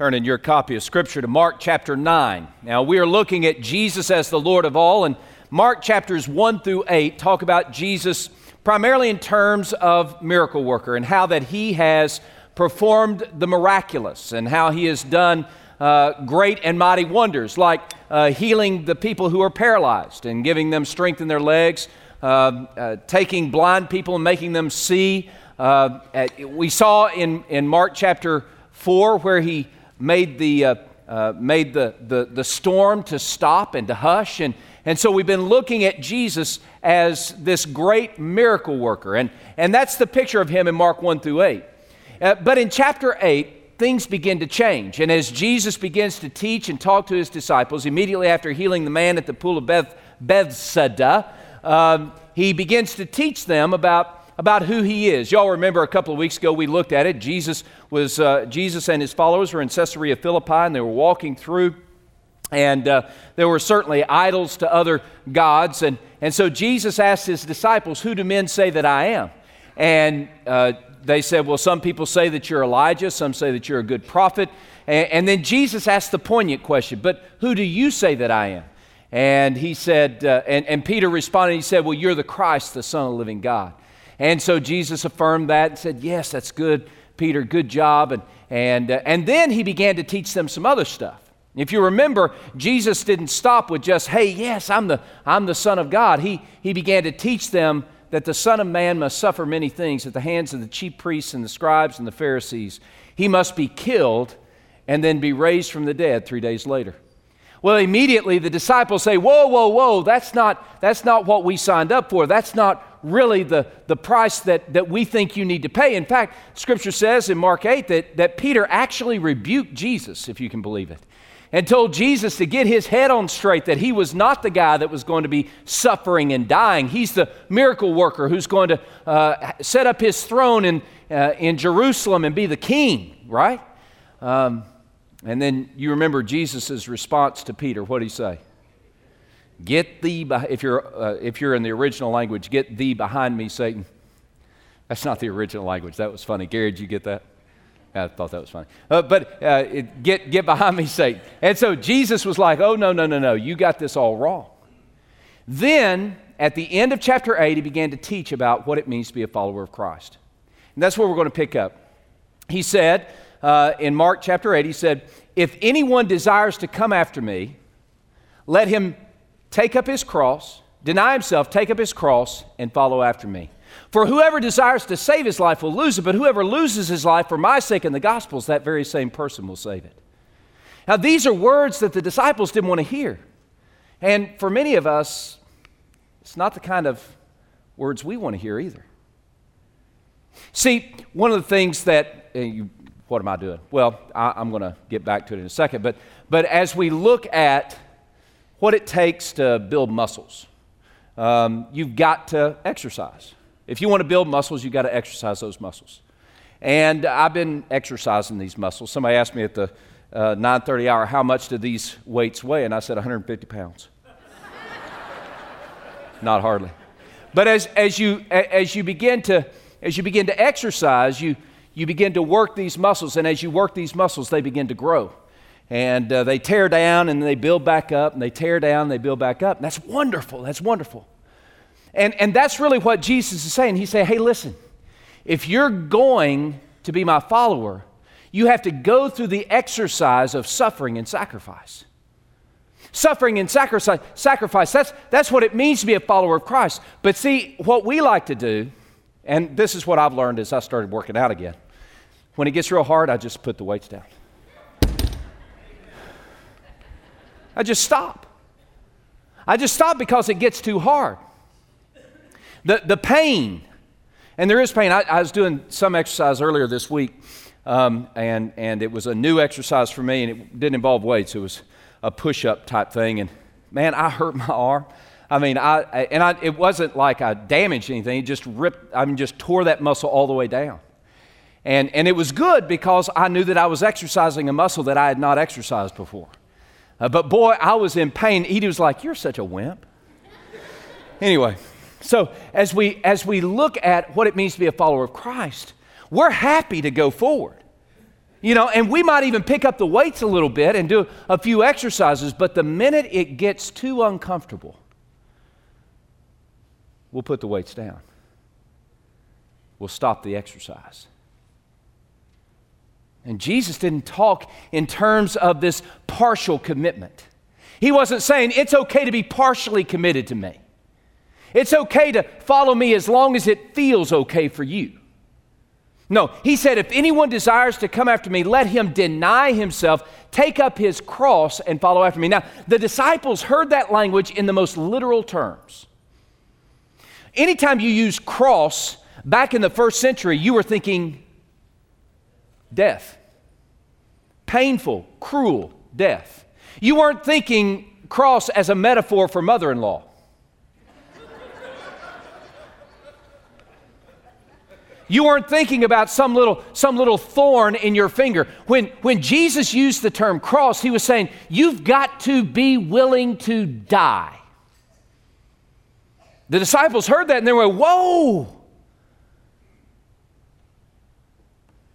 Turn in your copy of Scripture to Mark chapter 9. Now, we are looking at Jesus as the Lord of all, and Mark chapters 1 through 8 talk about Jesus primarily in terms of miracle worker and how that he has performed the miraculous and how he has done uh, great and mighty wonders, like uh, healing the people who are paralyzed and giving them strength in their legs, uh, uh taking blind people and making them see. Uh, we saw in, in Mark chapter 4 where he made the, uh, uh, made the, the, the storm to stop and to hush. And, and so we've been looking at Jesus as this great miracle worker. And, and that's the picture of him in Mark 1 through 8. Uh, but in chapter 8, things begin to change. And as Jesus begins to teach and talk to his disciples, immediately after healing the man at the pool of Beth, Bethsaida, um, he begins to teach them about about who he is. Y'all remember a couple of weeks ago we looked at it. Jesus was uh, Jesus and his followers were in Caesarea Philippi and they were walking through and uh, there were certainly idols to other gods and, and so jesus asked his disciples who do men say that i am and uh, they said well some people say that you're elijah some say that you're a good prophet and, and, then jesus asked the poignant question but who do you say that i am and he said uh, and, and peter responded he said well you're the christ the son of the living god and so Jesus affirmed that and said, Yes, that's good, Peter, good job. And, and, uh, and then he began to teach them some other stuff. If you remember, Jesus didn't stop with just, hey, yes, I'm the, I'm the Son of God. He, he began to teach them that the Son of Man must suffer many things at the hands of the chief priests and the scribes and the Pharisees. He must be killed and then be raised from the dead three days later. Well, immediately the disciples say, Whoa, whoa, whoa, that's not, that's not what we signed up for. That's not really the, the price that, that we think you need to pay. In fact, Scripture says in Mark 8 that, that Peter actually rebuked Jesus, if you can believe it, and told Jesus to get his head on straight that he was not the guy that was going to be suffering and dying. He's the miracle worker who's going to uh, set up his throne in, uh, in Jerusalem and be the king, right? Um, and then you remember Jesus' response to Peter. What did he say? Get thee, if you're, uh, if you're in the original language, get thee behind me, Satan. That's not the original language. That was funny. Gary, did you get that? I thought that was funny. Uh, but uh, it, get, get behind me, Satan. And so Jesus was like, oh, no, no, no, no. You got this all wrong. Then, at the end of chapter 8, he began to teach about what it means to be a follower of Christ. And that's where we're going to pick up. He said uh, in Mark chapter 8, he said, If anyone desires to come after me, let him take up his cross, deny himself, take up his cross, and follow after me. For whoever desires to save his life will lose it, but whoever loses his life for my sake and the gospel's, that very same person will save it. Now, these are words that the disciples didn't want to hear. And for many of us, it's not the kind of words we want to hear either. See, one of the things that, you, what am I doing? Well, I, am going to get back to it in a second, but, but as we look at what it takes to build muscles. Um, you've got to exercise. If you want to build muscles, you've got to exercise those muscles. And I've been exercising these muscles. Somebody asked me at the uh, 9:30 hour, "How much do these weights weigh?" And I said, "150 pounds." Not hardly. But as, as, you, as, you begin to, as you begin to exercise, you, you begin to work these muscles. And as you work these muscles, they begin to grow and uh, they tear down and they build back up and they tear down and they build back up. And that's wonderful. That's wonderful. And, and that's really what Jesus is saying. He's saying, hey, listen, if you're going to be my follower, you have to go through the exercise of suffering and sacrifice. Suffering and sacrifice, sacrifice that's, that's what it means to be a follower of Christ. But see, what we like to do, and this is what I've learned as I started working out again, when it gets real hard, I just put the weights down. I just stop. I just stop because it gets too hard. The, the pain, and there is pain. I, I was doing some exercise earlier this week, um, and, and it was a new exercise for me, and it didn't involve weights. It was a push up type thing. And man, I hurt my arm. I mean, I, and I, it wasn't like I damaged anything, it just ripped, I mean, just tore that muscle all the way down. And, and it was good because I knew that I was exercising a muscle that I had not exercised before. Uh, but boy, I was in pain. Edie was like, You're such a wimp. anyway, so as we, as we look at what it means to be a follower of Christ, we're happy to go forward. You know, and we might even pick up the weights a little bit and do a few exercises, but the minute it gets too uncomfortable, we'll put the weights down. We'll stop the exercise. And Jesus didn't talk in terms of this partial commitment. He wasn't saying it's okay to be partially committed to me. It's okay to follow me as long as it feels okay for you. No, he said, if anyone desires to come after me, let him deny himself, take up his cross, and follow after me. Now, the disciples heard that language in the most literal terms. Anytime you use cross back in the first century, you were thinking death, painful, cruel death. You weren't thinking cross as a metaphor for mother in law. You weren't thinking about some little, some little thorn in your finger. When, when Jesus used the term cross, he was saying, You've got to be willing to die. The disciples heard that and they were, Whoa!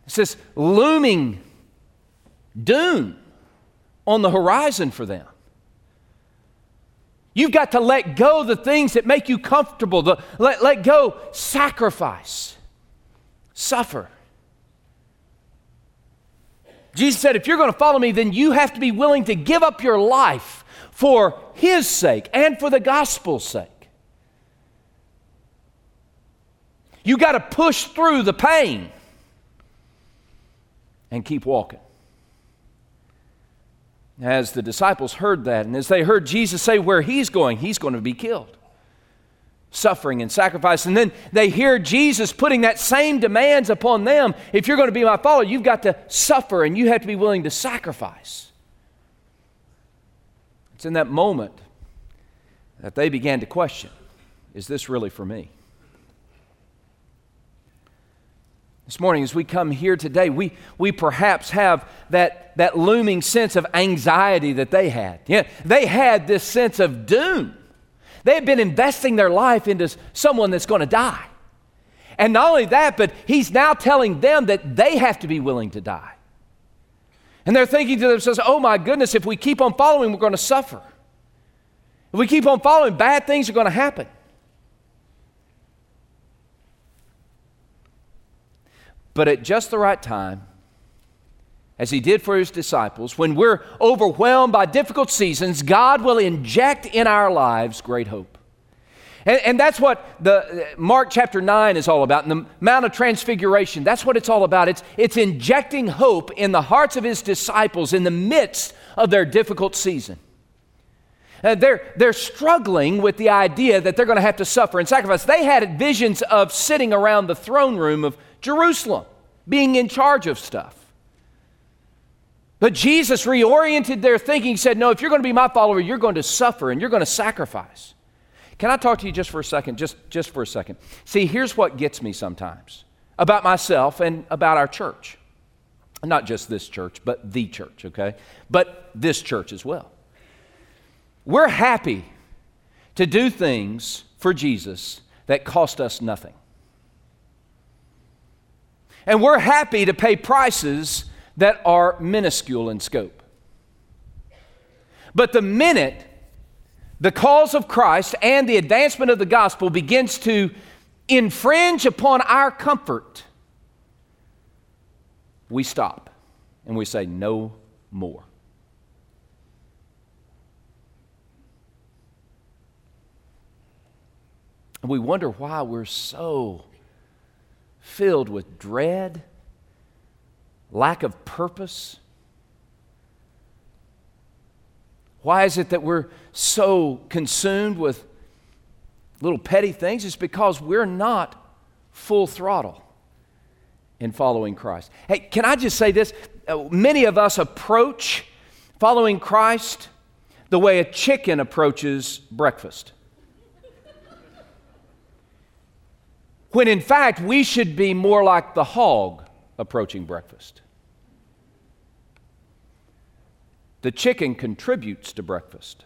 It's this looming doom on the horizon for them. You've got to let go the things that make you comfortable, the, let, let go sacrifice suffer. Jesus said, if you're going to follow me, then you have to be willing to give up your life for His sake and for the gospel's sake. You got to push through the pain and keep walking. As the disciples heard that, and as they heard Jesus say where He's going, He's going to be killed suffering and sacrifice. And then they hear Jesus putting that same demands upon them. If you're going to be my follower, you've got to suffer and you have to be willing to sacrifice. It's in that moment that they began to question is this really for me? This morning, as we come here today, we, we perhaps have that, that looming sense of anxiety that they had. Yeah, they had this sense of doom. They have been investing their life into someone that's going to die. And not only that, but he's now telling them that they have to be willing to die. And they're thinking to themselves, oh my goodness, if we keep on following, we're going to suffer. If we keep on following, bad things are going to happen. But at just the right time, as he did for his disciples, when we're overwhelmed by difficult seasons, God will inject in our lives great hope. And, and, that's what the Mark chapter 9 is all about, and the Mount of Transfiguration. That's what it's all about. It's, it's injecting hope in the hearts of his disciples in the midst of their difficult season. Uh, they're, they're struggling with the idea that they're going to have to suffer and sacrifice. They had visions of sitting around the throne room of Jerusalem, being in charge of stuff. But Jesus reoriented their thinking, He said, No, if you're going to be my follower, you're going to suffer and you're going to sacrifice. Can I talk to you just for a second? Just, just for a second. See, here's what gets me sometimes about myself and about our church. Not just this church, but the church, okay? But this church as well. We're happy to do things for Jesus that cost us nothing. And we're happy to pay prices that are minuscule in scope. But the minute the cause of Christ and the advancement of the gospel begins to infringe upon our comfort, we stop and we say, no more. We wonder why we're so filled with dread lack of purpose? Why is it that we're so consumed with little petty things? It's because we're not full throttle in following Christ. Hey, can I just say this? Uh, many of us approach following Christ the way a chicken approaches breakfast. When in fact, we should be more like the hog approaching breakfast. The chicken contributes to breakfast.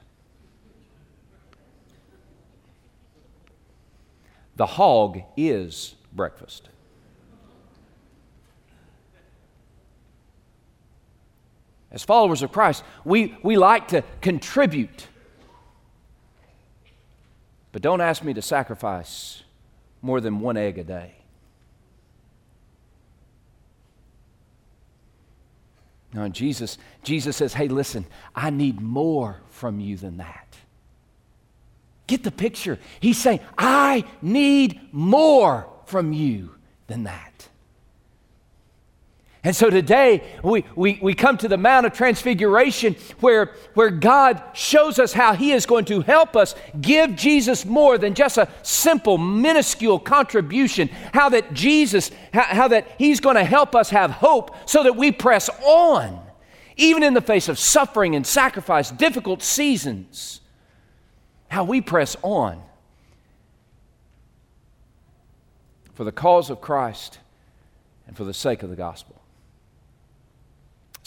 The hog is breakfast. As followers of Christ, we, we like to contribute. But don't ask me to sacrifice more than one egg a day. No, Jesus, Jesus says, hey, listen, I need more from you than that. Get the picture. He's saying, I need more from you than that. And so today we, we, we come to the Mount of Transfiguration where, where God shows us how He is going to help us give Jesus more than just a simple, minuscule contribution. How that Jesus, how, how that He's going to help us have hope so that we press on, even in the face of suffering and sacrifice, difficult seasons. How we press on for the cause of Christ and for the sake of the gospel.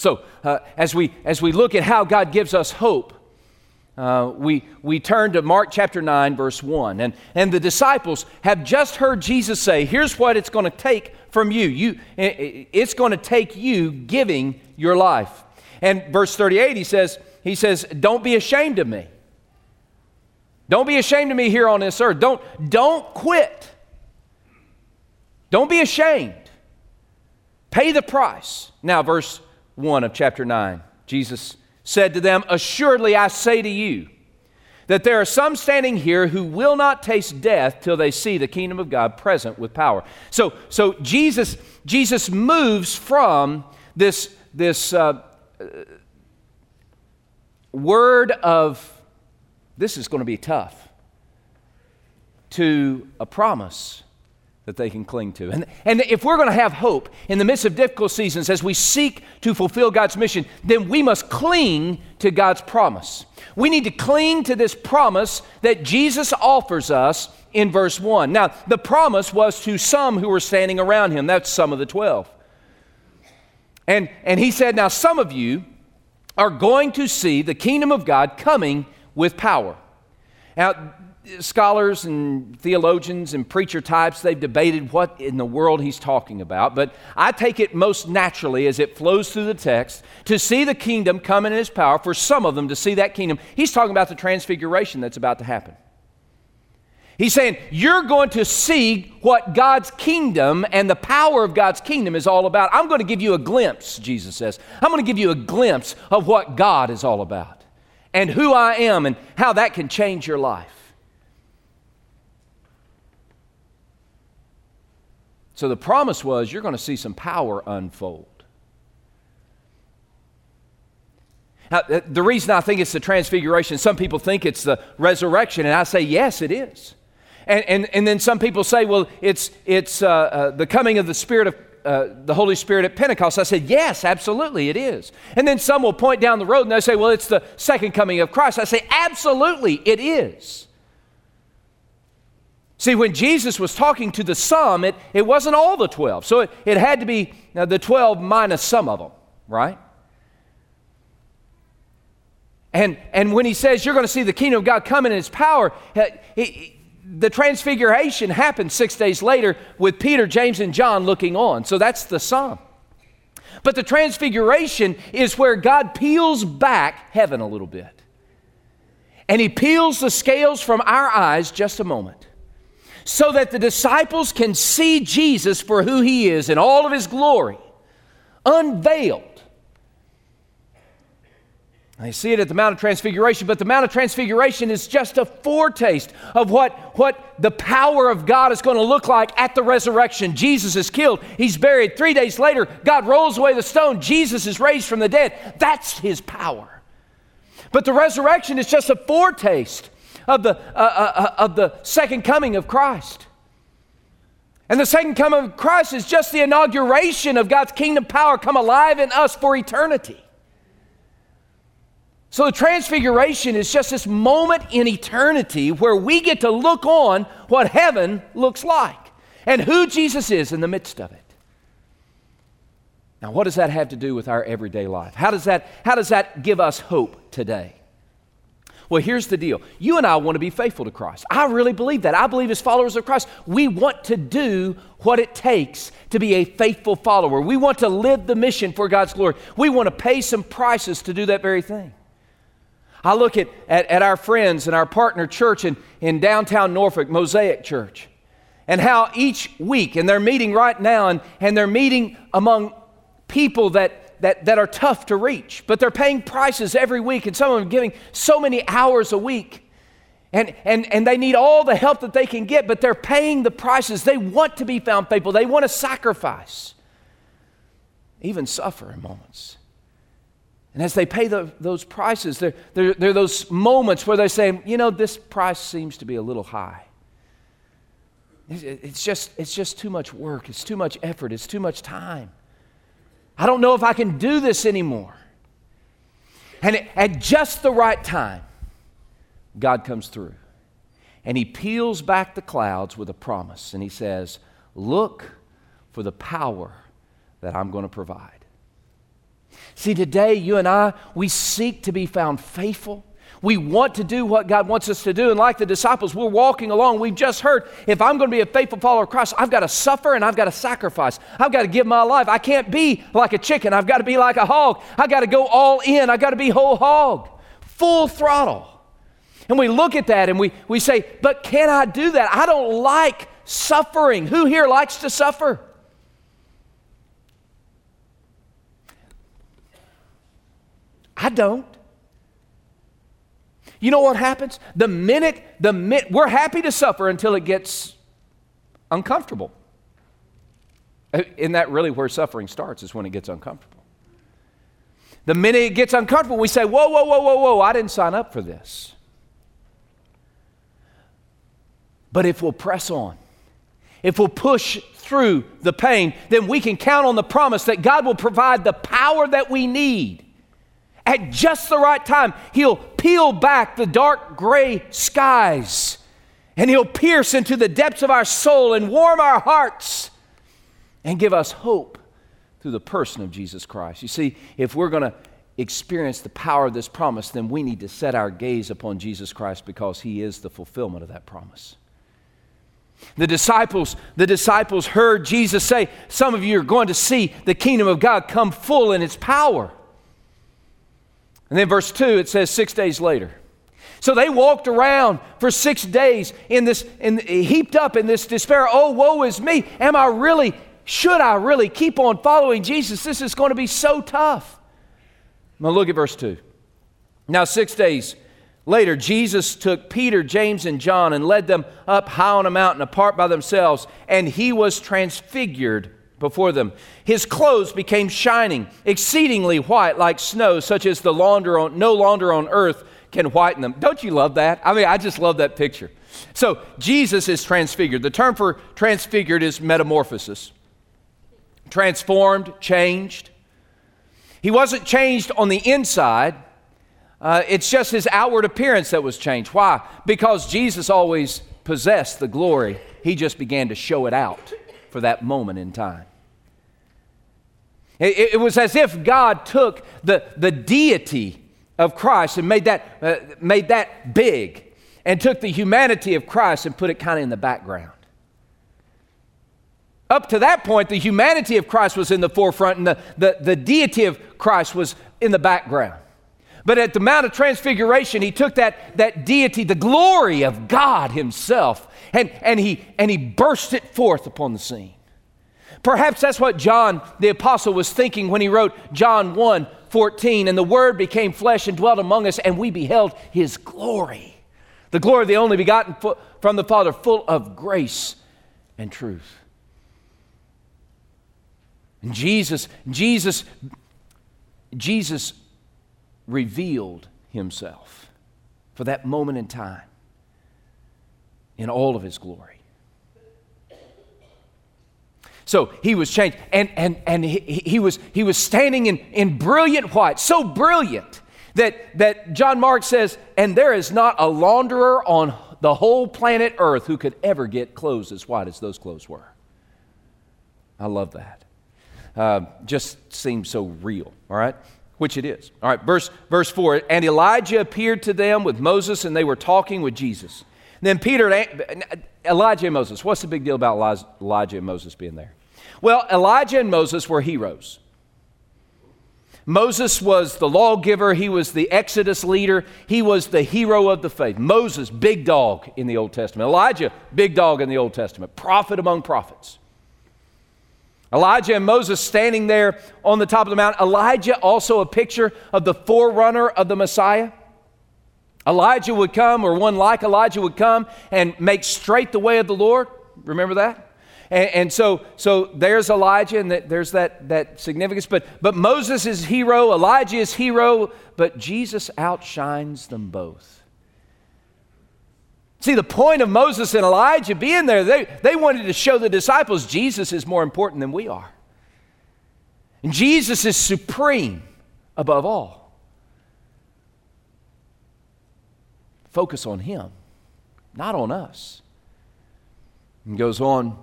So, uh, as, we, as we look at how God gives us hope, uh, we, we turn to Mark chapter 9, verse 1. And, and the disciples have just heard Jesus say, Here's what it's going to take from you. you it's going to take you giving your life. And verse 38, he says, he says, Don't be ashamed of me. Don't be ashamed of me here on this earth. Don't, don't quit. Don't be ashamed. Pay the price. Now, verse 1 of chapter 9. Jesus said to them, Assuredly I say to you, that there are some standing here who will not taste death till they see the kingdom of God present with power. So, so Jesus, Jesus moves from this, this uh, word of this is going to be tough to a promise that they can cling to. And, and if we're going to have hope in the midst of difficult seasons as we seek to fulfill God's mission, then we must cling to God's promise. We need to cling to this promise that Jesus offers us in verse 1. Now, the promise was to some who were standing around him. That's some of the 12. And, and he said, Now, some of you are going to see the kingdom of God coming with power. Now, scholars and theologians and preacher types, they've debated what in the world he's talking about. But I take it most naturally as it flows through the text to see the kingdom come in his power, for some of them to see that kingdom. He's talking about the transfiguration that's about to happen. He's saying, You're going to see what God's kingdom and the power of God's kingdom is all about. I'm going to give you a glimpse, Jesus says. I'm going to give you a glimpse of what God is all about and who I am and how that can change your life. So the promise was you're going to see some power unfold. Now, the reason I think it's the transfiguration, some people think it's the resurrection, and I say, yes, it is. And, and, and then some people say, well, it's, it's uh, uh, the coming of the Spirit of uh, the Holy Spirit at Pentecost. I said, yes, absolutely, it is. And then some will point down the road and they say, well, it's the second coming of Christ. I say, absolutely, it is. See, when Jesus was talking to the some, it, it wasn't all the 12. So it, it had to be uh, the 12 minus some of them, right? And, and when he says you're going to see the kingdom of God coming in its power, uh, the transfiguration happened six days later with Peter, James, and John looking on. So that's the some. But the transfiguration is where God peels back heaven a little bit. And he peels the scales from our eyes just a moment so that the disciples can see Jesus for who he is in all of his glory, unveiled. I see it at the Mount of Transfiguration, but the Mount of Transfiguration is just a foretaste of what, what the power of God is going to look like at the resurrection. Jesus is killed, he's buried. Three days later, God rolls away the stone, Jesus is raised from the dead. That's his power. But the resurrection is just a foretaste of the, uh, uh, uh, of the second coming of Christ. And the second coming of Christ is just the inauguration of God's kingdom power come alive in us for eternity. So the transfiguration is just this moment in eternity where we get to look on what heaven looks like and who Jesus is in the midst of it. Now, what does that have to do with our everyday life? How does that, how does that give us hope today? Well, here's the deal. You and I want to be faithful to Christ. I really believe that. I believe as followers of Christ, we want to do what it takes to be a faithful follower. We want to live the mission for God's glory. We want to pay some prices to do that very thing. I look at, at, at our friends and our partner church in, in downtown Norfolk, Mosaic Church, and how each week, and they're meeting right now, and, and they're meeting among people that, that, that are tough to reach, but they're paying prices every week, and some of them giving so many hours a week. And, and, and they need all the help that they can get, but they're paying the prices. They want to be found faithful. They want to sacrifice, even suffer in moments. And as they pay the, those prices, there, there, there are those moments where they say, you know, this price seems to be a little high. It's just, it's just too much work, it's too much effort, it's too much time. I don't know if I can do this anymore. And at just the right time, God comes through. And he peels back the clouds with a promise. And he says, Look for the power that I'm going to provide. See, today, you and I, we seek to be found faithful. We want to do what God wants us to do. And like the disciples, we're walking along. We've just heard if I'm going to be a faithful follower of Christ, I've got to suffer and I've got to sacrifice. I've got to give my life. I can't be like a chicken. I've got to be like a hog. I've got to go all in. I've got to be whole hog, full throttle. And we look at that and we, we say, but can I do that? I don't like suffering. Who here likes to suffer? I don't. You know what happens? The minute, the we're happy to suffer until it gets uncomfortable. Uh, Isn't that really where suffering starts? Is when it gets uncomfortable. The minute it gets uncomfortable, we say, Whoa, whoa, whoa, whoa, whoa, I didn't sign up for this. But if we'll press on, if we'll push through the pain, then we can count on the promise that God will provide the power that we need at just the right time, He'll peel back the dark gray skies and He'll pierce into the depths of our soul and warm our hearts and give us hope through the person of Jesus Christ. You see, if we're going to experience the power of this promise, then we need to set our gaze upon Jesus Christ because He is the fulfillment of that promise. The disciples, the disciples heard Jesus say, Some of you are going to see the kingdom of God come full in its power. And then verse 2, it says, six days later. So they walked around for six days in this, in, heaped up in this despair. Oh, woe is me. Am I really, should I really keep on following Jesus? This is going to be so tough. Now look at verse 2. Now, six days later, Jesus took Peter, James, and John and led them up high on a mountain apart by themselves, and he was transfigured before them. His clothes became shining, exceedingly white like snow, such as the launder on, no launder on earth can whiten them. Don't you love that? I mean, I just love that picture. So, Jesus is transfigured. The term for transfigured is metamorphosis. Transformed, changed. He wasn't changed on the inside. Uh, it's just his outward appearance that was changed. Why? Because Jesus always possessed the glory. He just began to show it out for that moment in time. It, it was as if God took the, the deity of Christ and made that, uh, made that big and took the humanity of Christ and put it kind of in the background. Up to that point, the humanity of Christ was in the forefront and the, the, the deity of Christ was in the background. But at the Mount of Transfiguration, he took that, that deity, the glory of God Himself, and, and, he, and he burst it forth upon the scene. Perhaps that's what John the Apostle was thinking when he wrote John 1 14, and the Word became flesh and dwelt among us, and we beheld His glory. The glory of the only begotten from the Father, full of grace and truth. And Jesus, Jesus, Jesus revealed Himself for that moment in time in all of His glory. So he was changed. And, and, and he, he, was, he was standing in, in brilliant white, so brilliant that, that John Mark says, and there is not a launderer on the whole planet Earth who could ever get clothes as white as those clothes were. I love that. Uh, just seems so real, all right? which it is. All right, verse, verse 4 And Elijah appeared to them with Moses, and they were talking with Jesus. Then Peter, Elijah and Moses, what's the big deal about Elijah and Moses being there? Well, Elijah and Moses were heroes. Moses was the lawgiver, he was the Exodus leader, he was the hero of the faith. Moses, big dog in the Old Testament. Elijah, big dog in the Old Testament, prophet among prophets. Elijah and Moses standing there on the top of the mountain. Elijah, also a picture of the forerunner of the Messiah. Elijah would come, or one like Elijah would come and make straight the way of the Lord. Remember that? And, and so, so there's Elijah, and there's that, that significance. But, but Moses is hero, Elijah is hero, but Jesus outshines them both. See, the point of Moses and Elijah being there, they, they wanted to show the disciples Jesus is more important than we are. And Jesus is supreme above all. Focus on Him, not on us. And goes on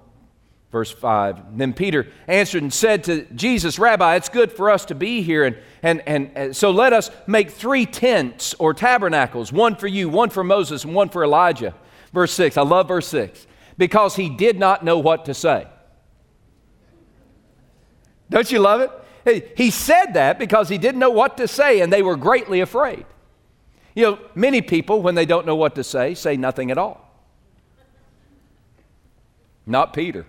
Verse 5 Then Peter answered and said to Jesus, Rabbi, it's good for us to be here, and, and, and, and so let us make three tents or tabernacles one for you, one for Moses, and one for Elijah. Verse 6, I love verse 6, because he did not know what to say. Don't you love it? He said that because he didn't know what to say, and they were greatly afraid. You know, many people, when they don't know what to say, say nothing at all. Not Peter.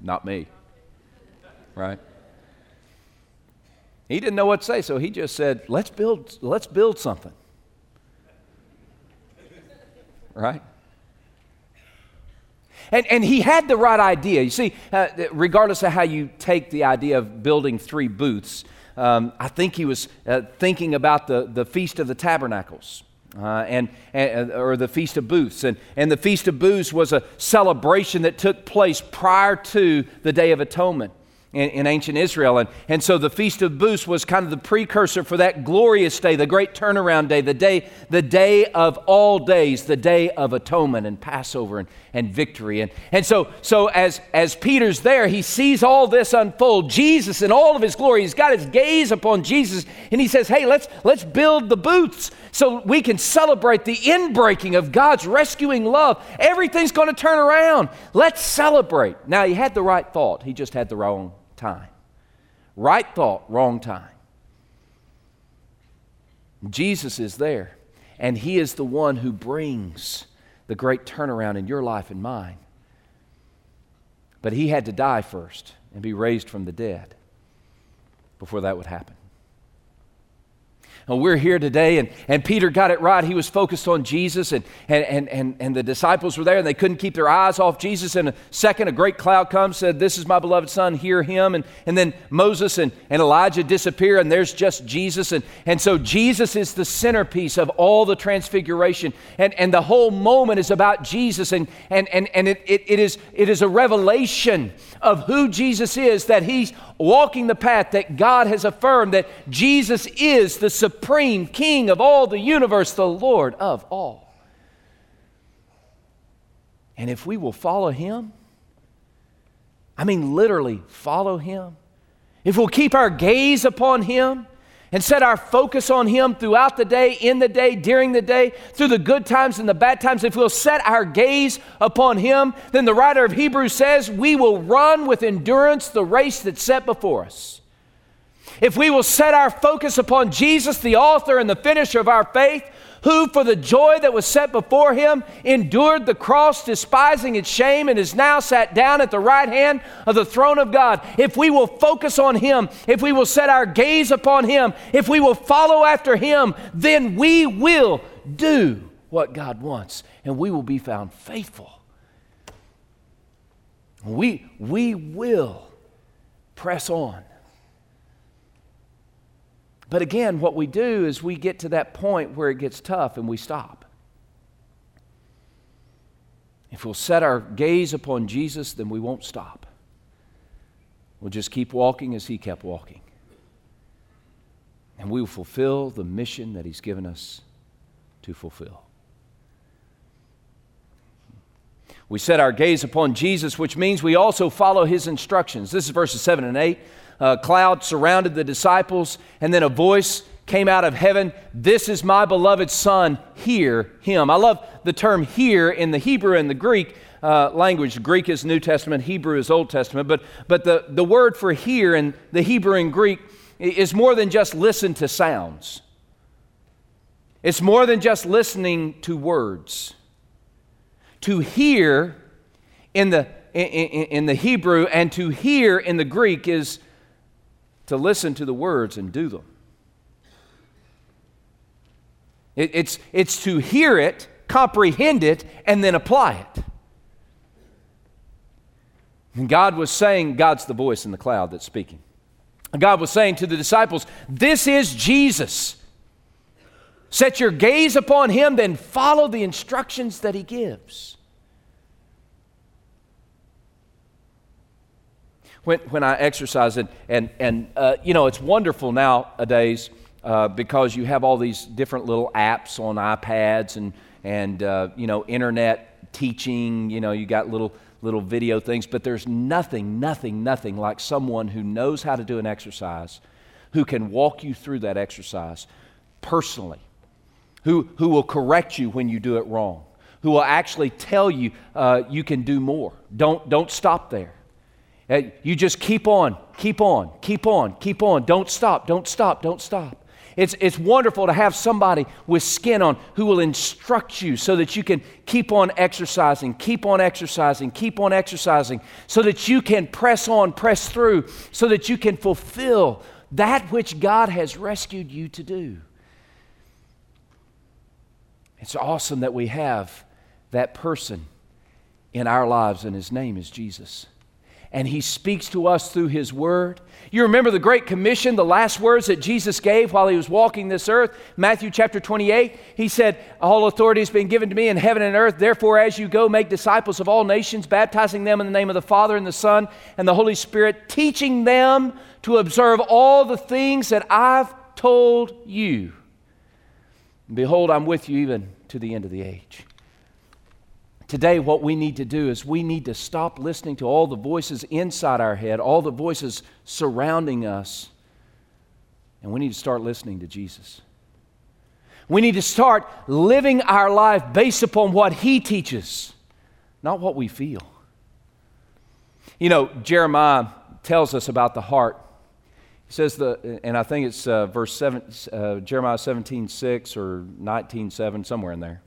Not me. Right? He didn't know what to say, so he just said, let's build, let's build something. Right? And, and he had the right idea. You see, uh, regardless of how you take the idea of building three booths, um, I think he was uh, thinking about the, the Feast of the Tabernacles. Uh, and, and, or the Feast of Booths. And, and the Feast of Booths was a celebration that took place prior to the Day of Atonement in, in, ancient Israel. And, and so the Feast of Booths was kind of the precursor for that glorious day, the great turnaround day, the day, the day of all days, the day of atonement and Passover and, and victory. And, and so, so as, as Peter's there, he sees all this unfold. Jesus in all of his glory, he's got his gaze upon Jesus, and he says, Hey, let's, let's build the booths so we can celebrate the inbreaking of God's rescuing love. Everything's going to turn around. Let's celebrate. Now, he had the right thought, he just had the wrong time. Right thought, wrong time. Jesus is there, and He is the one who brings the great turnaround in your life and mine. But He had to die first and be raised from the dead before that would happen. We're here today, and, and Peter got it right. He was focused on Jesus, and, and, and, and the disciples were there, and they couldn't keep their eyes off Jesus. In a second, a great cloud comes, said, This is my beloved Son, hear him. And, and then Moses and, and Elijah disappear, and there's just Jesus. And, and so Jesus is the centerpiece of all the transfiguration. And, and the whole moment is about Jesus, and, and, and, and it, it, it, is, it is a revelation of who Jesus is, that he's walking the path that God has affirmed, that Jesus is the supreme King of all the universe, the Lord of all. And if we will follow him, I mean, literally follow him, if we'll keep our gaze upon him, and set our focus on Him throughout the day, in the day, during the day, through the good times and the bad times, if we'll set our gaze upon Him, then the writer of Hebrews says, we will run with endurance the race that's set before us. If we will set our focus upon Jesus, the author and the finisher of our faith, who for the joy that was set before him endured the cross, despising its shame, and is now sat down at the right hand of the throne of God. If we will focus on him, if we will set our gaze upon him, if we will follow after him, then we will do what God wants and we will be found faithful. We, we will press on but again, what we do is we get to that point where it gets tough and we stop. If we'll set our gaze upon Jesus, then we won't stop. We'll just keep walking as He kept walking. And we will fulfill the mission that He's given us to fulfill. We set our gaze upon Jesus, which means we also follow His instructions. This is verses 7 and 8 uh, cloud surrounded the disciples, and then a voice came out of heaven This is my beloved Son, hear him. I love the term hear in the Hebrew and the Greek. Uh, language. Greek is New Testament, Hebrew is Old Testament. But, but the, the word for hear in the Hebrew and Greek is more than just listen to sounds, it's more than just listening to words. To hear in the, in, in, in the Hebrew and to hear in the Greek is to listen to the words and do them. It, it's, it's to hear it, comprehend it, and then apply it. And God was saying, God's the voice in the cloud that's speaking. God was saying to the disciples, This is Jesus. Set your gaze upon him, then follow the instructions that he gives. When, when I exercise, and, and, and uh, you know, it's wonderful nowadays uh, because you have all these different little apps on iPads and, and uh, you know, internet teaching, you know, you got little little video things, but there's nothing, nothing, nothing like someone who knows how to do an exercise, who can walk you through that exercise personally, who, who will correct you when you do it wrong, who will actually tell you uh, you can do more. Don't, don't stop there. Uh, you just keep on, keep on, keep on, keep on. Don't stop, don't stop, don't stop. It's, it's wonderful to have somebody with skin on who will instruct you so that you can keep on exercising, keep on exercising, keep on exercising, so that you can press on, press through, so that you can fulfill that which God has rescued you to do. It's awesome that we have that person in our lives, and his name is Jesus and he speaks to us through his word. You remember the Great Commission, the last words that Jesus gave while he was walking this earth? Matthew chapter 28. He said, All authority has been given to me in heaven and earth. Therefore, as you go, make disciples of all nations, baptizing them in the name of the Father and the Son and the Holy Spirit, teaching them to observe all the things that I've told you. And behold, I'm with you even to the end of the age. Today, what we need to do is we need to stop listening to all the voices inside our head, all the voices surrounding us, and we need to start listening to Jesus. We need to start living our life based upon what He teaches, not what we feel. You know, Jeremiah tells us about the heart. He says the, and I think it's uh, verse seven, uh, Jeremiah 17, 6 or 19, 7, somewhere in there.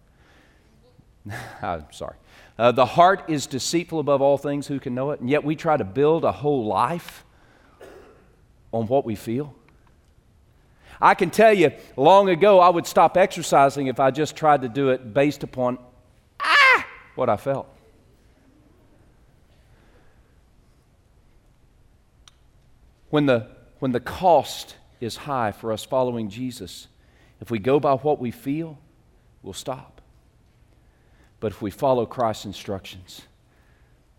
I'm sorry. Uh, the heart is deceitful above all things. Who can know it? And yet we try to build a whole life on what we feel. I can tell you, long ago, I would stop exercising if I just tried to do it based upon ah, what I felt. When the, when the cost is high for us following Jesus, if we go by what we feel, we'll stop. But if we follow Christ's instructions,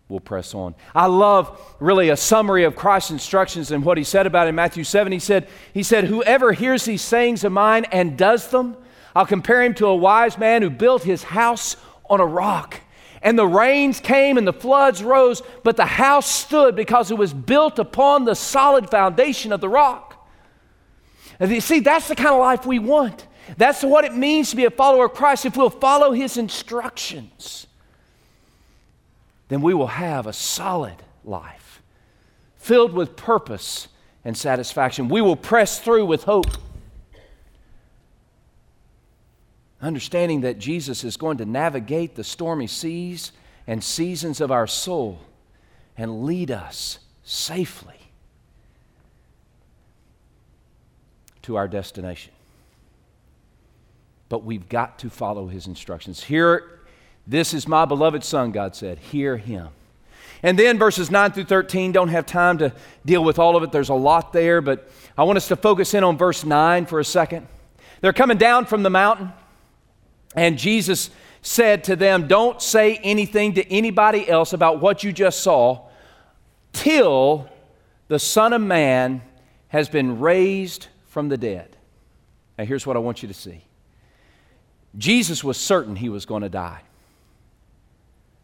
we'll press on. I love really a summary of Christ's instructions and what he said about it in Matthew 7. He said, he said, Whoever hears these sayings of mine and does them, I'll compare him to a wise man who built his house on a rock. And the rains came and the floods rose, but the house stood because it was built upon the solid foundation of the rock. And you see, that's the kind of life we want. That's what it means to be a follower of Christ. If we'll follow his instructions, then we will have a solid life filled with purpose and satisfaction. We will press through with hope. Understanding that Jesus is going to navigate the stormy seas and seasons of our soul and lead us safely to our destination but we've got to follow his instructions. Here, this is my beloved son, God said. Hear him. And then verses 9 through 13, don't have time to deal with all of it. There's a lot there, but I want us to focus in on verse 9 for a second. They're coming down from the mountain, and Jesus said to them, Don't say anything to anybody else about what you just saw till the Son of Man has been raised from the dead. Now, here's what I want you to see Jesus was certain he was going to die,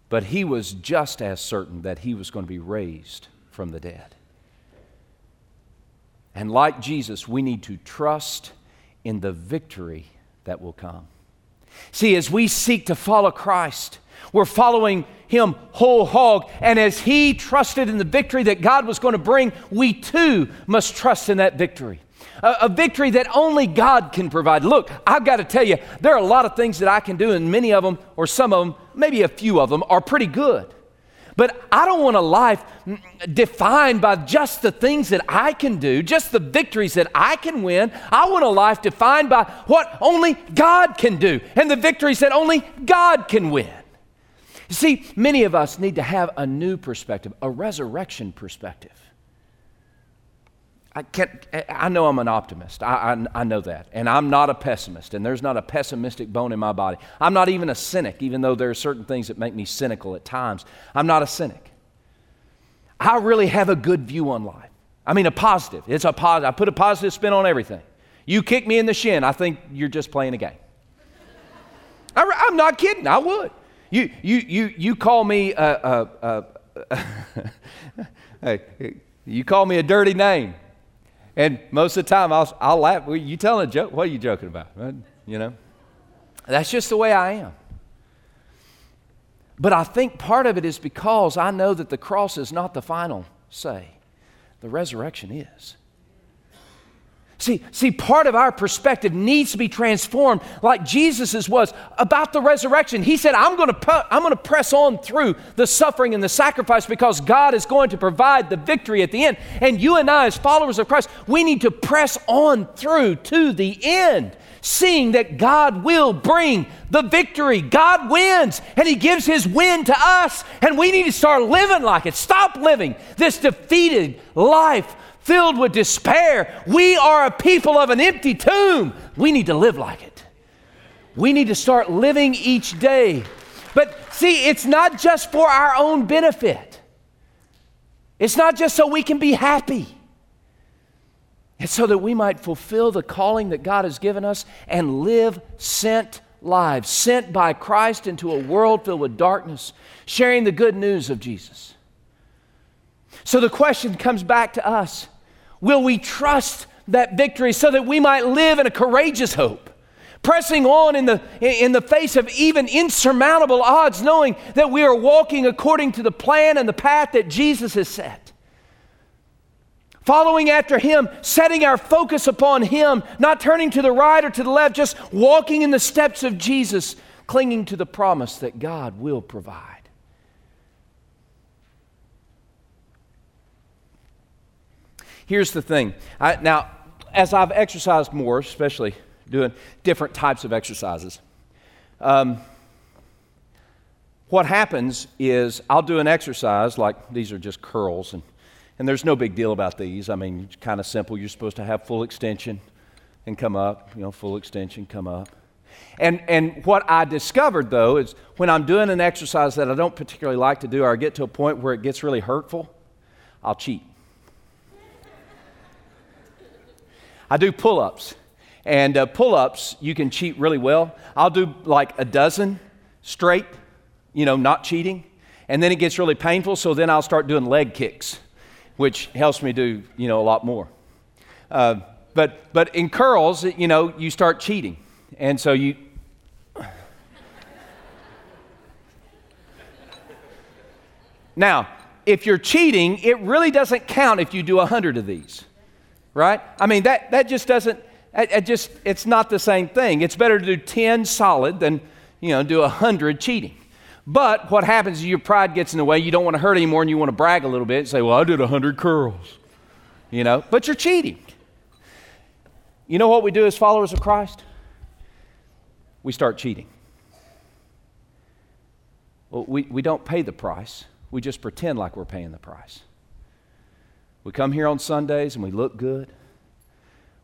but he was just as certain that he was going to be raised from the dead. And like Jesus, we need to trust in the victory that will come. See, as we seek to follow Christ, we're following him whole hog. And as he trusted in the victory that God was going to bring, we too must trust in that victory. A, a, victory that only God can provide. Look, I've got to tell you, there are a lot of things that I can do, and many of them, or some of them, maybe a few of them, are pretty good. But I don't want a life mm, defined by just the things that I can do, just the victories that I can win. I want a life defined by what only God can do and the victories that only God can win. You see, many of us need to have a new perspective, a resurrection perspective. I, can't, I know I'm an optimist. I, I, I, know that. And I'm not a pessimist, and there's not a pessimistic bone in my body. I'm not even a cynic, even though there are certain things that make me cynical at times. I'm not a cynic. I really have a good view on life. I mean, a positive. It's a positive. I put a positive spin on everything. You kick me in the shin, I think you're just playing a game. I, am not kidding. I would. You, you, you, you call me a, a, a, a you call me a dirty name. And most of the time, I'll, I'll laugh. Well, you telling a joke? What are you joking about? You know? That's just the way I am. But I think part of it is because I know that the cross is not the final say, the resurrection is. See, see, part of our perspective needs to be transformed like Jesus's was about the resurrection. He said, I'm going to I'm going to press on through the suffering and the sacrifice because God is going to provide the victory at the end. And you and I, as followers of Christ, we need to press on through to the end, seeing that God will bring the victory. God wins, and He gives His win to us, and we need to start living like it. Stop living this defeated life filled with despair. We are a people of an empty tomb. We need to live like it. We need to start living each day. But see, it's not just for our own benefit, it's not just so we can be happy. It's so that we might fulfill the calling that God has given us and live sent lives, sent by Christ into a world filled with darkness, sharing the good news of Jesus. So the question comes back to us will we trust that victory so that we might live in a courageous hope? Pressing on in the, in the face of even insurmountable odds, knowing that we are walking according to the plan and the path that Jesus has set. Following after Him, setting our focus upon Him, not turning to the right or to the left, just walking in the steps of Jesus, clinging to the promise that God will provide. Here's the thing. I, now, as I've exercised more, especially doing different types of exercises, um, what happens is I'll do an exercise like these are just curls, and, and there's no big deal about these. I mean, it's kind of simple. You're supposed to have full extension and come up, you know, full extension, come up. And, and what I discovered though is when I'm doing an exercise that I don't particularly like to do or I get to a point where it gets really hurtful, I'll cheat. I do pull ups. And uh, pull ups, you can cheat really well. I'll do like a dozen straight, you know, not cheating. And then it gets really painful, so then I'll start doing leg kicks, which helps me do, you know, a lot more. Uh, but, but in curls, you know, you start cheating. And so you. now, if you're cheating, it really doesn't count if you do a hundred of these right? I mean, that, that just doesn't, it, it just, it's not the same thing. It's better to do 10 solid than, you know, do 100 cheating. But what happens is your pride gets in the way. You don't want to hurt anymore and you want to brag a little bit and say, well, I did 100 curls, you know, but you're cheating. You know what we do as followers of Christ? We start cheating. Well, we, we don't pay the price, we just pretend like we're paying the price. We come here on Sundays and we look good.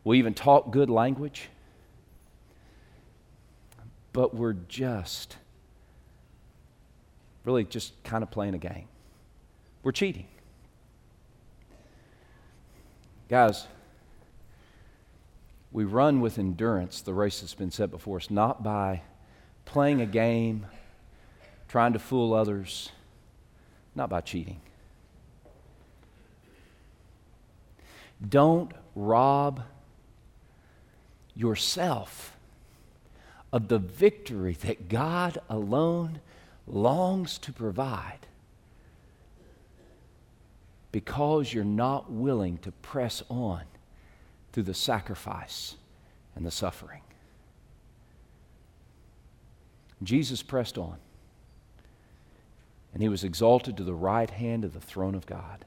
We even talk good language. But we're just, really just kind of playing a game. We're cheating. Guys, we run with endurance the race that's been set before us, not by playing a game, trying to fool others, not by cheating. Don't rob yourself of the victory that God alone longs to provide because you're not willing to press on through the sacrifice and the suffering. Jesus pressed on, and he was exalted to the right hand of the throne of God.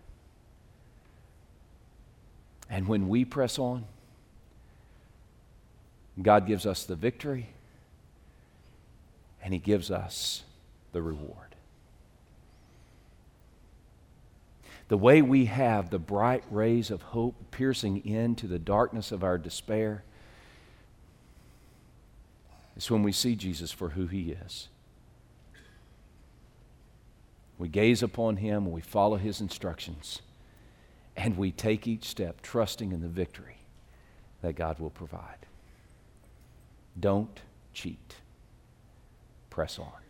And when we press on, God gives us the victory and He gives us the reward. The way we have the bright rays of hope piercing into the darkness of our despair is when we see Jesus for who He is. We gaze upon Him, we follow His instructions and we take each step trusting in the victory that God will provide. Don't cheat. Press on.